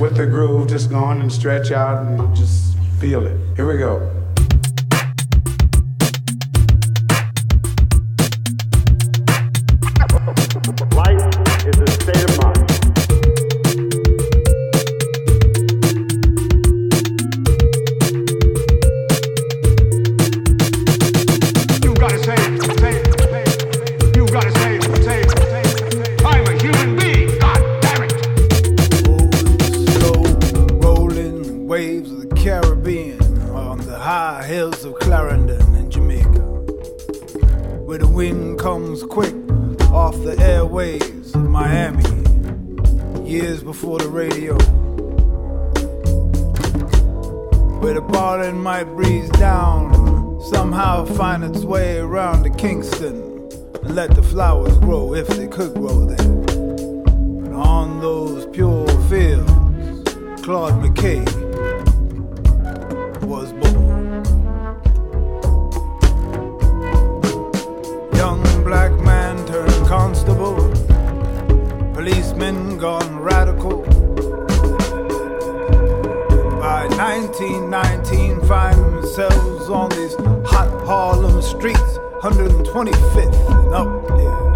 with the groove, just go on and stretch out and just feel it. Here we go. Of Miami, years before the radio. Where the ballin' might breeze down, somehow find its way around to Kingston, and let the flowers grow if they could grow there. But on those pure fields, Claude McKay was born. Constable, policemen gone radical. By 1919, find themselves on these hot Harlem streets, 125th and up there.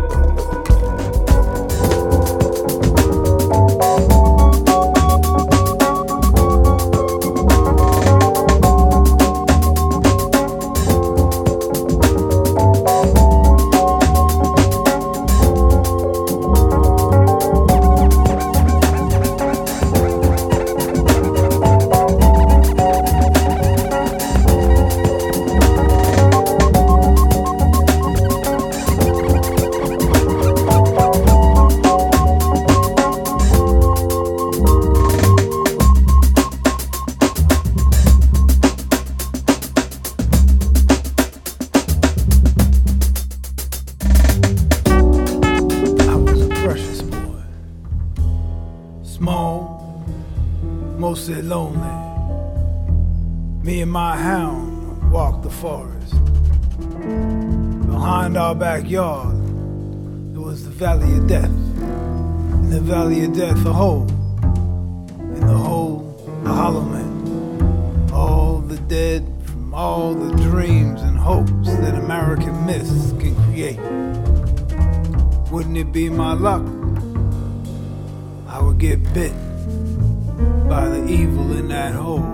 Mostly lonely. Me and my hound walked the forest. Behind our backyard, there was the Valley of Death. In the Valley of Death, a hole. In the hole, a hollow man. All the dead from all the dreams and hopes that American myths can create. Wouldn't it be my luck? I would get bit by the evil in that hole.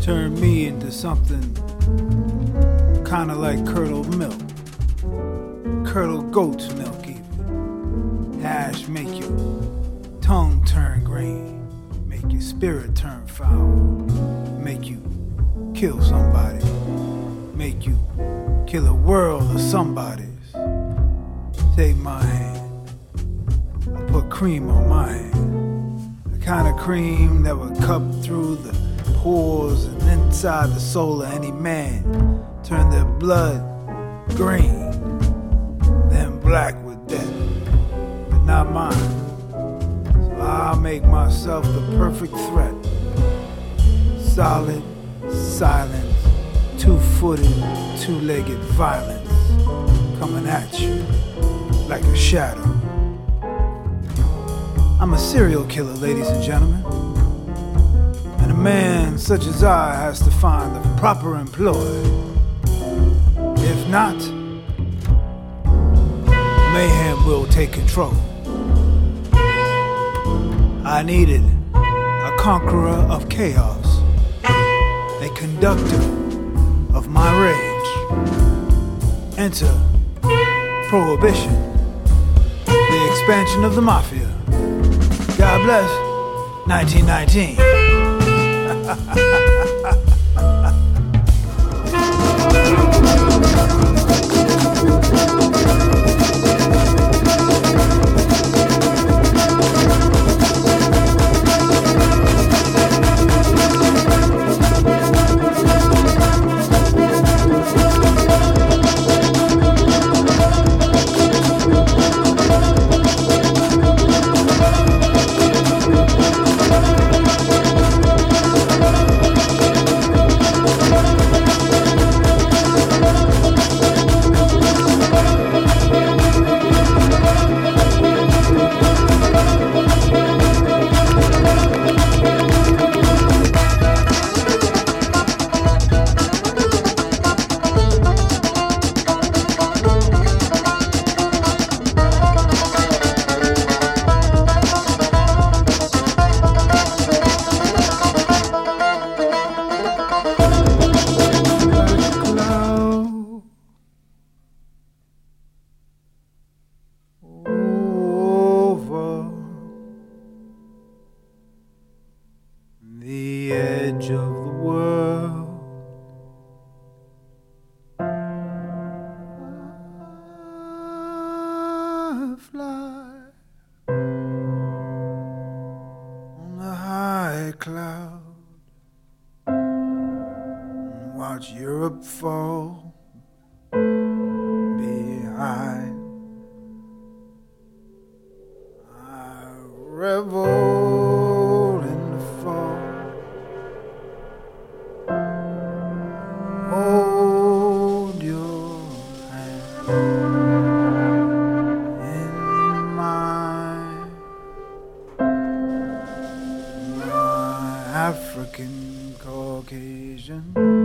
Turn me into something kinda like curdled milk. Curdled goat's milk, even. Hash make your tongue turn green, make your spirit turn foul, make you kill somebody, make you kill a world of somebodies. Take my hand. I put cream on my hand. Kind of cream that would cup through the pores and inside the soul of any man. Turn their blood green, then black with death. But not mine. So I'll make myself the perfect threat. Solid, silent, two-footed, two-legged violence coming at you like a shadow. I'm a serial killer, ladies and gentlemen. And a man such as I has to find the proper employ. If not, mayhem will take control. I needed a conqueror of chaos, a conductor of my rage. Enter prohibition, the expansion of the mafia. God bless 1919. of Caucasian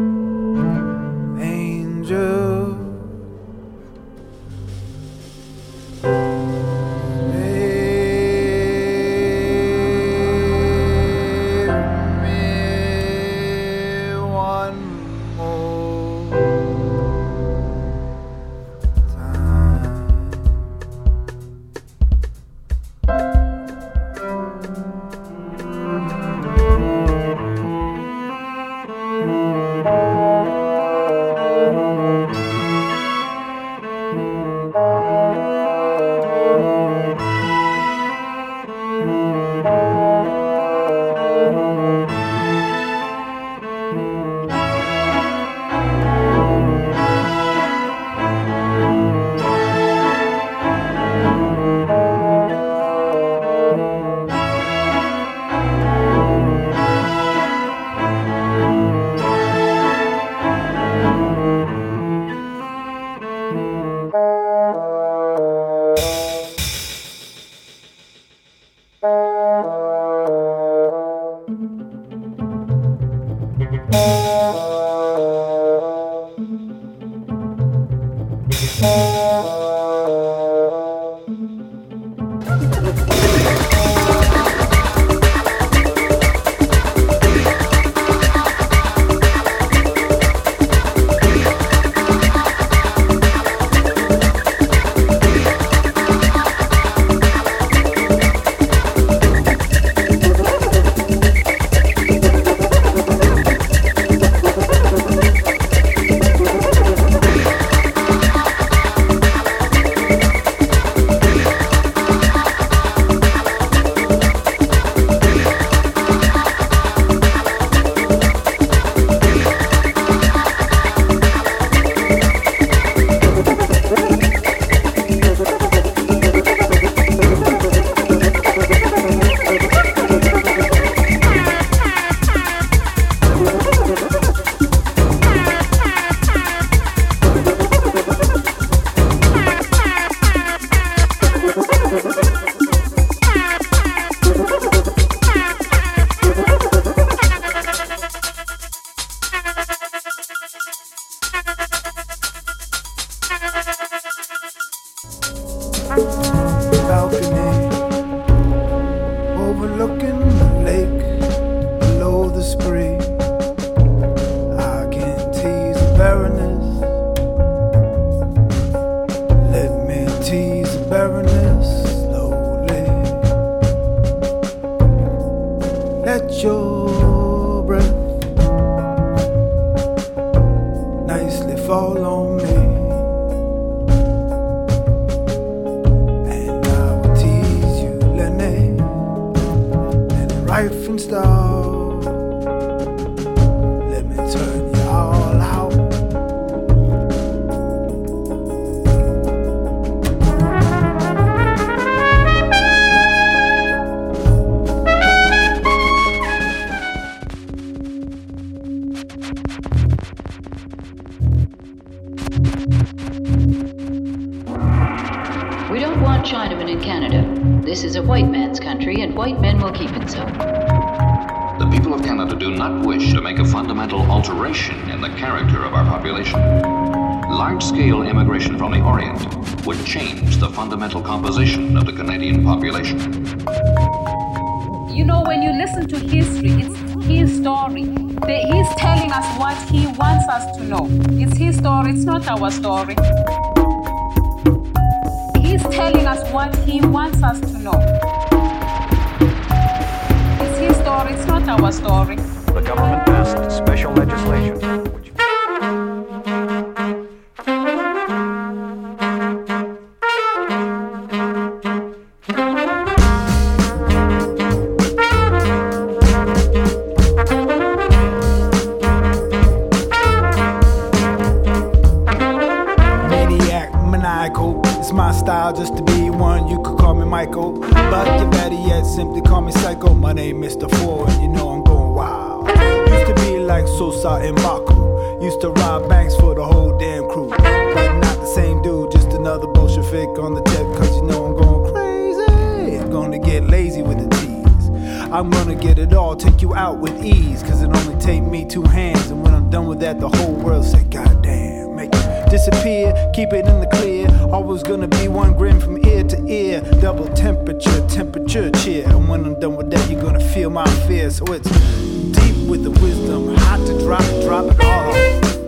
Let me turn you all out. We don't want down in Canada. This is a white man's country, and white men will keep it so. The people of Canada do not wish to make a fundamental alteration in the character of our population. Large scale immigration from the Orient would change the fundamental composition of the Canadian population. You know, when you listen to history, it's his story. He's telling us what he wants us to know. It's his story, it's not our story. He's telling us what he wants us to know. It's his story, it's not our story. The government passed special legislation style just to be one. You could call me Michael. But you better yet simply call me Psycho. My name Mr. Ford, you know I'm going wild. Used to be like Sosa and Baku. Used to rob banks for the whole damn crew. But not the same dude, just another Bolshevik on the tip. Cause you know I'm going crazy. I'm gonna get lazy with the tease. I'm gonna get it all, take you out with ease. Cause it only take me two hands. And when I'm done with that, the whole world say, God damn, make it disappear, keep it in the clear. Always gonna be one grin from ear to ear. Double temperature, temperature cheer. And when I'm done with that, you're gonna feel my fear. So it's deep with the wisdom, hot to drop drop it all.